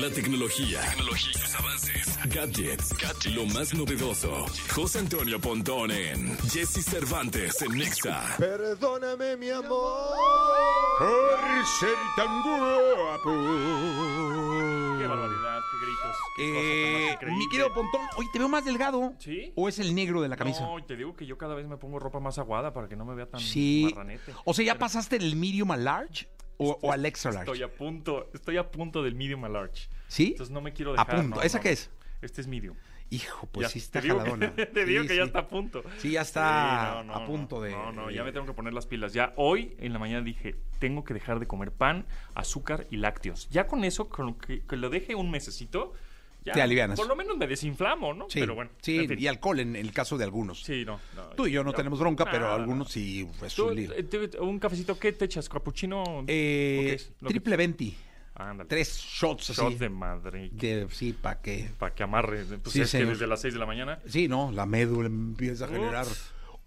La tecnología, tecnología, sus avances, gadgets, lo más novedoso. José Antonio Pontón en Jesse Cervantes en Nexa. Perdóname, mi amor. Por ser tan guapo. Qué barbaridad, qué gritos. Qué cosa tan Eh, mi querido Pontón, oye, te veo más delgado. ¿Sí? ¿O es el negro de la camisa? No, te digo que yo cada vez me pongo ropa más aguada para que no me vea tan sí. marranete. O sea, ¿ya Pero pasaste del medium al large o, o al extra large? Estoy a punto, estoy a punto del medium a large. ¿Sí? Entonces no me quiero A dejar. punto. no, ¿Esa no. qué es? Este es medium. Hijo, pues Ya, sí está te digo jaladona. Que, te digo Sí, que ya está a punto. Sí, ya está Sí, no, no, a no. punto de... No, no, ya me tengo que poner las pilas. Ya hoy en la mañana dije, tengo que dejar de comer pan, azúcar y lácteos. Ya con eso, con que, que lo deje un mesecito, ya Te alivianas. por lo menos me desinflamo, ¿no? Sí, Pero bueno, sí en fin. y alcohol en el caso de algunos. Sí, no, no. Tú y yo no tenemos bronca, pero algunos sí es Tú, un eh, te- un cafecito, ¿qué te echas? ¿Capuchino? ¿O Eh, triple 20. Ándale. Tres shots así. Shots de Madrid. de- sí, para que... Para que amarre. Pues Sí, es que desde las 6 de la mañana. Sí, no, la médula empieza a generar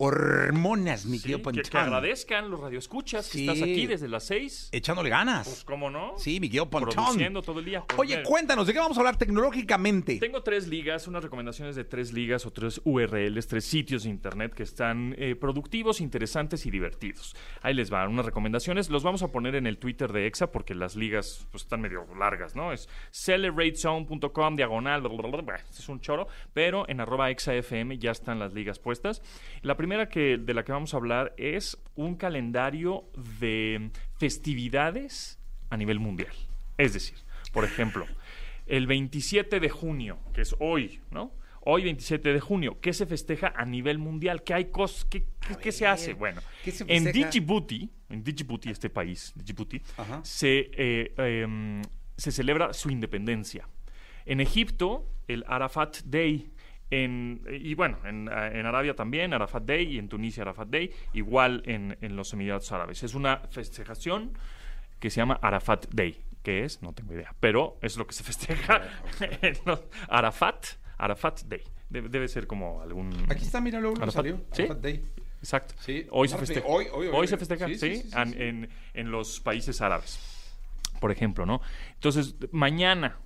hormonas, mi Sí, querido que, Pontón. que agradezcan los radioescuchas Sí. que estás aquí desde las 6. Echándole ganas. Pues, ¿cómo no? Sí, mi querido Pontón. Produciendo todo el día. Pues, Oye, cuéntanos, ¿de qué vamos a hablar tecnológicamente? Tengo tres ligas, unas recomendaciones de tres ligas o tres URLs, tres sitios de internet que están eh, productivos, interesantes y divertidos. Ahí les van unas recomendaciones. Los vamos a poner en el Twitter de EXA porque las ligas pues, están medio largas, ¿no? Es celebratezone.com, diagonal, bla, bla, bla, bla. es un choro, pero en arroba EXAFM ya están las ligas puestas. La primera que, de la que vamos a hablar es un calendario de festividades a nivel mundial. Es decir, por ejemplo, el 27 de junio, que es hoy, ¿no? Hoy 27 de junio, ¿qué se festeja a nivel mundial? ¿Qué hay cosas? ¿Qué, qué- qué se hace? Bueno, ¿qué se en? Djibouti, en Djibouti, este país, Djibouti, se, eh, em, se celebra su independencia. En Egipto, el Arafat Day. En, y bueno, en, en Arabia también, Arafat Day, y en Tunisia, Arafat Day, igual en, en los Emiratos Árabes. Es una festejación que se llama Arafat Day. ¿Qué es? No tengo idea. Pero es lo que se festeja. en los- Arafat, Arafat Day. Debe, debe ser como algún... Aquí está, mira, luego lo Arafat. salió. ¿Sí? Arafat Day. Exacto. Sí, hoy se festeja. hoy- hoy- hoy- se festeja, sí, sí, sí, sí, sí, an- sí. En, en los países árabes, por ejemplo, ¿no? Entonces, mañana,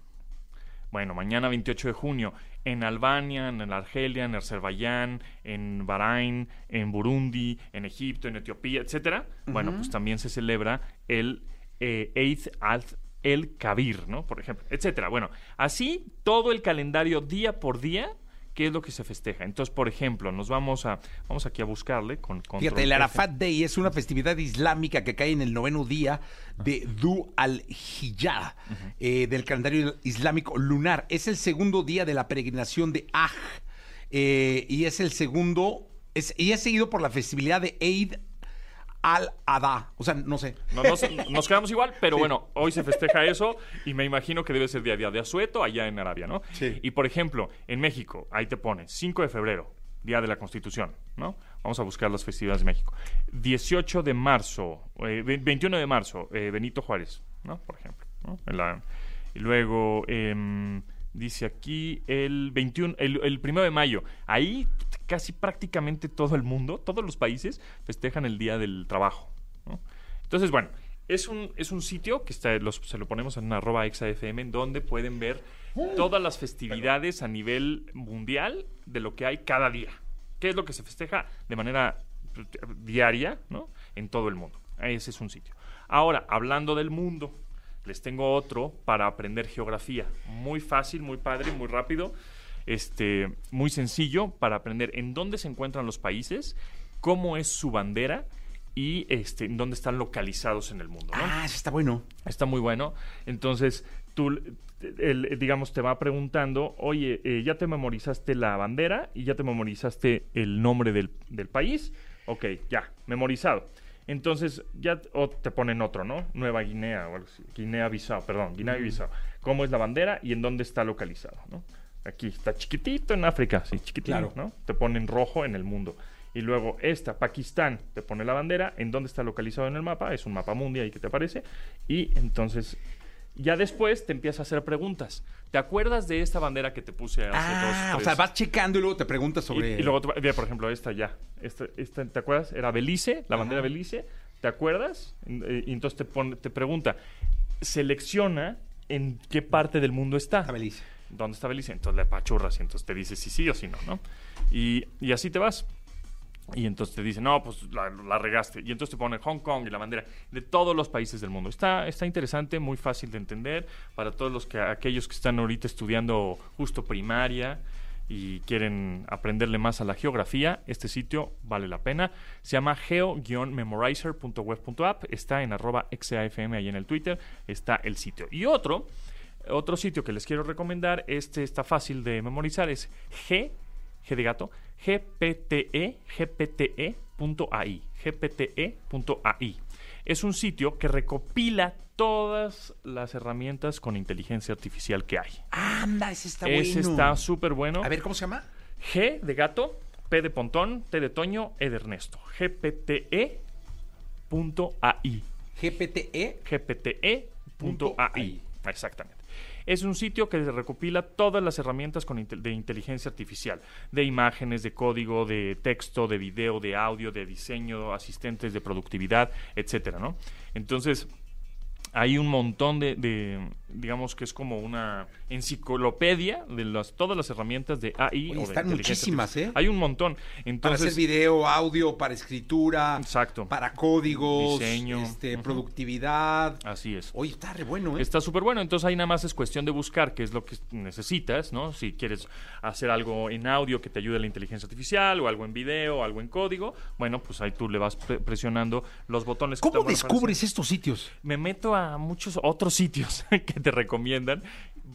bueno, mañana 28 de junio, en Albania, en Argelia, en Azerbaiyán, en Bahrein, en Burundi, en Egipto, en Etiopía, etcétera, bueno, pues también se celebra el eh, Eid al el Kabir, ¿no? Por ejemplo, etcétera. Bueno, así todo el calendario día por día, ¿qué es lo que se festeja? Entonces, por ejemplo, nos vamos a vamos aquí a buscarle con control Fíjate, el. Arafat Day es una festividad islámica que cae en el noveno día de Du al-Hijjah, eh, del calendario islámico lunar. Es el segundo día de la peregrinación de Aj eh, y es el segundo, es, y es seguido por la festividad de Eid al-Adha. O sea, no sé. No, nos, nos quedamos igual, pero bueno, hoy se festeja eso y me imagino que debe ser día a día de asueto allá en Arabia, ¿no? Sí. Y por ejemplo, en México, ahí te pone 5 de febrero, Día de la Constitución, ¿no? Vamos a buscar las festividades de México. 18 de marzo, eh, ve- 21 de marzo, eh, Benito Juárez, ¿no? Por ejemplo. ¿no? En la- y luego em, dice aquí el 21, el, el 1 de mayo. Ahí casi prácticamente todo el mundo, todos los países festejan el Día del Trabajo. Entonces, bueno, es un, es un sitio que está, los- se lo ponemos en arroba exafm, en donde pueden ver todas las festividades a nivel mundial de lo que hay cada día. ¿Qué es lo que se festeja de manera diaria ¿no? en todo el mundo? Ese es un sitio. Ahora, hablando del mundo, les tengo otro para aprender geografía. Muy fácil, muy padre, muy rápido, este, muy sencillo para aprender en dónde se encuentran los países, cómo es su bandera y este, en dónde están localizados en el mundo. ¿no? Ah, eso está bueno. Está muy bueno. Entonces, tú, el- digamos, te va preguntando, oye, eh, ya te memorizaste la bandera y ya te memorizaste el nombre del, del país. Ok, ya, memorizado. Entonces, ya o te ponen otro, ¿no? Nueva Guinea o algo así. Guinea-Bissau, perdón, Guinea-Bissau. ¿Cómo es la bandera y en dónde está localizado, ¿no? Aquí está chiquitito en África, sí, chiquitito, Claro. ¿no? Te ponen rojo en el mundo. Y luego esta, Pakistán, te pone la bandera, en dónde está localizado en el mapa, es un mapa mundial ahí que te aparece. Y entonces, ya después te empiezas a hacer preguntas. ¿Te acuerdas de esta bandera que te puse hace Ah, dos, o sea, vas checando y luego te preguntas sobre... Y, luego, te- por ejemplo, esta ya. Esta, esta, ¿Te acuerdas? Era Belice, la bandera Belice. ¿Te acuerdas? Y, entonces te, pone- te pregunta, selecciona en qué parte del mundo está. Está Belice. ¿Dónde está Belice? Entonces le apachurras y entonces te dice si sí o si no, ¿no? Y, y así te vas. Y entonces te dice, no, pues la, regaste. Y entonces te pone Hong Kong y la bandera de todos los países del mundo. Está, está interesante, muy fácil de entender para todos los que, aquellos que están ahorita estudiando justo primaria y quieren aprenderle más a la geografía, este sitio vale la pena. Se llama geo-memorizer.web.app. Está en arroba XAFM ahí en el Twitter. Está el sitio. Y otro, otro sitio que les quiero recomendar, este está fácil de memorizar, es G, G de gato, gpte, gpte.ai, gpte.ai. Es un sitio que recopila todas las herramientas con inteligencia artificial que hay. Anda, ese está Ese bueno. está súper bueno. A ver, ¿cómo se llama? G de gato, P de pontón, T de toño, E de Ernesto. gpte.ai. GPTE. gpte.ai. Exactamente. Es un sitio que recopila todas las herramientas de inteligencia artificial, de imágenes, de código, de texto, de video, de audio, de diseño, asistentes de productividad, etcétera, ¿no? Entonces, hay un montón de, de, digamos que es como una enciclopedia de las, todas las herramientas de AI. Oye, o de están muchísimas. ¿eh? Hay un montón. Para Entonces, hacer video, audio, para escritura. Exacto. Para códigos. Diseño. Este, productividad. así es. Oye, está re bueno, ¿eh? Está súper bueno, entonces ahí nada más es cuestión de buscar qué es lo que necesitas, ¿no? Si quieres hacer algo en audio que te ayude a la inteligencia artificial, o algo en video, o algo en código, bueno, pues ahí tú le vas pre- presionando los botones. que ¿Cómo te a aparecer. descubres estos sitios? me meto a muchos otros sitios que te recomiendan,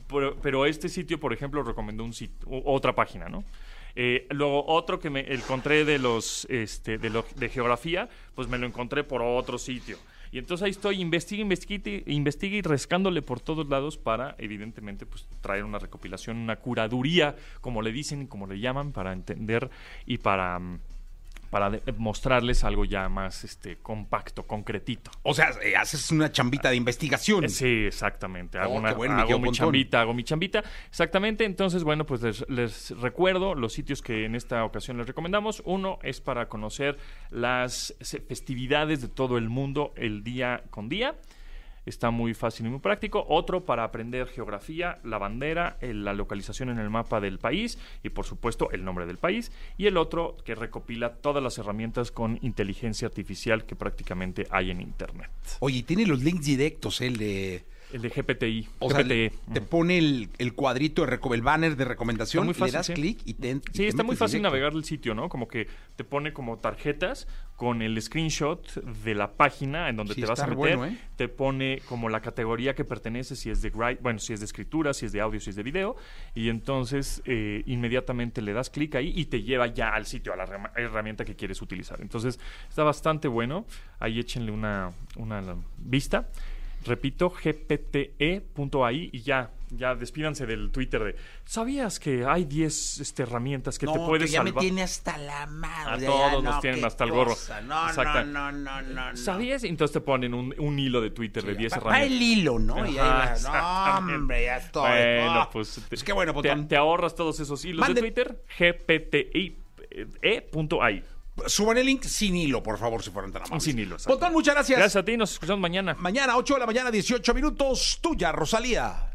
pero, pero este sitio, por ejemplo, recomendó un sitio, otra página, ¿no? Eh, luego otro que me encontré de los este, de, lo- de geografía, pues me lo encontré por otro sitio. Y entonces ahí estoy, investigue, investigue, investigue y rescándole por todos lados para, evidentemente, pues traer una recopilación, una curaduría, como le dicen y como le llaman, para entender y para, mm, para de- mostrarles algo ya más este, compacto, concretito. O sea, eh, haces una chambita de investigación. Sí, exactamente. Hago, Oh, una- bueno, hago querido mi chambita, hago mi chambita. Exactamente. Entonces, bueno, pues les, les recuerdo los sitios que en esta ocasión les recomendamos. Uno es para conocer las festividades de todo el mundo el día con día. Está muy fácil y muy práctico. Otro para aprender geografía, la bandera, la localización en el mapa del país y por supuesto el nombre del país. Y el otro que recopila todas las herramientas con inteligencia artificial que prácticamente hay en Internet. Oye, tiene los links directos, el de... El de GPTI. O sea, GPTE. te pone el, el cuadrito, de reco- el banner de recomendación, le das sí. clic y te y Sí, te está muy fácil directo. navegar el sitio, ¿no? Como que te pone como tarjetas con el screenshot de la página en donde Sí, te vas a meter. bueno, ¿eh? Te pone como la categoría que pertenece, si es de bueno, si es de escritura, si es de audio, si es de video. Y entonces eh, inmediatamente le das clic ahí y te lleva ya al sitio, a la herramienta que quieres utilizar. Entonces está bastante bueno. Ahí échenle una, una vista. Repito, gpte.ai y ya, ya despídanse del Twitter de ¿Sabías que hay 10 este, herramientas que no, te puedes que ya salvar? me tiene hasta la madre. A ya, todos no, nos tienen hasta el gorro. No, Exacta- no, no, no, no. ¿Sabías? Entonces te ponen un, un hilo de Twitter de 10 Pa- pa herramientas. el hilo, ¿no? Y ahí va. No, hombre, ya estoy. Bueno, pues, te, pues qué bueno, te, Botón. te ahorras todos esos hilos Mande- de Twitter. gpti.ai. Suban el link sin hilo, por favor, si fueran tan amables. Sin hilo. Botón, muchas gracias. Gracias a ti, nos escuchamos mañana. Mañana, 8 de la mañana, 18 minutos. Tuya, Rosalía.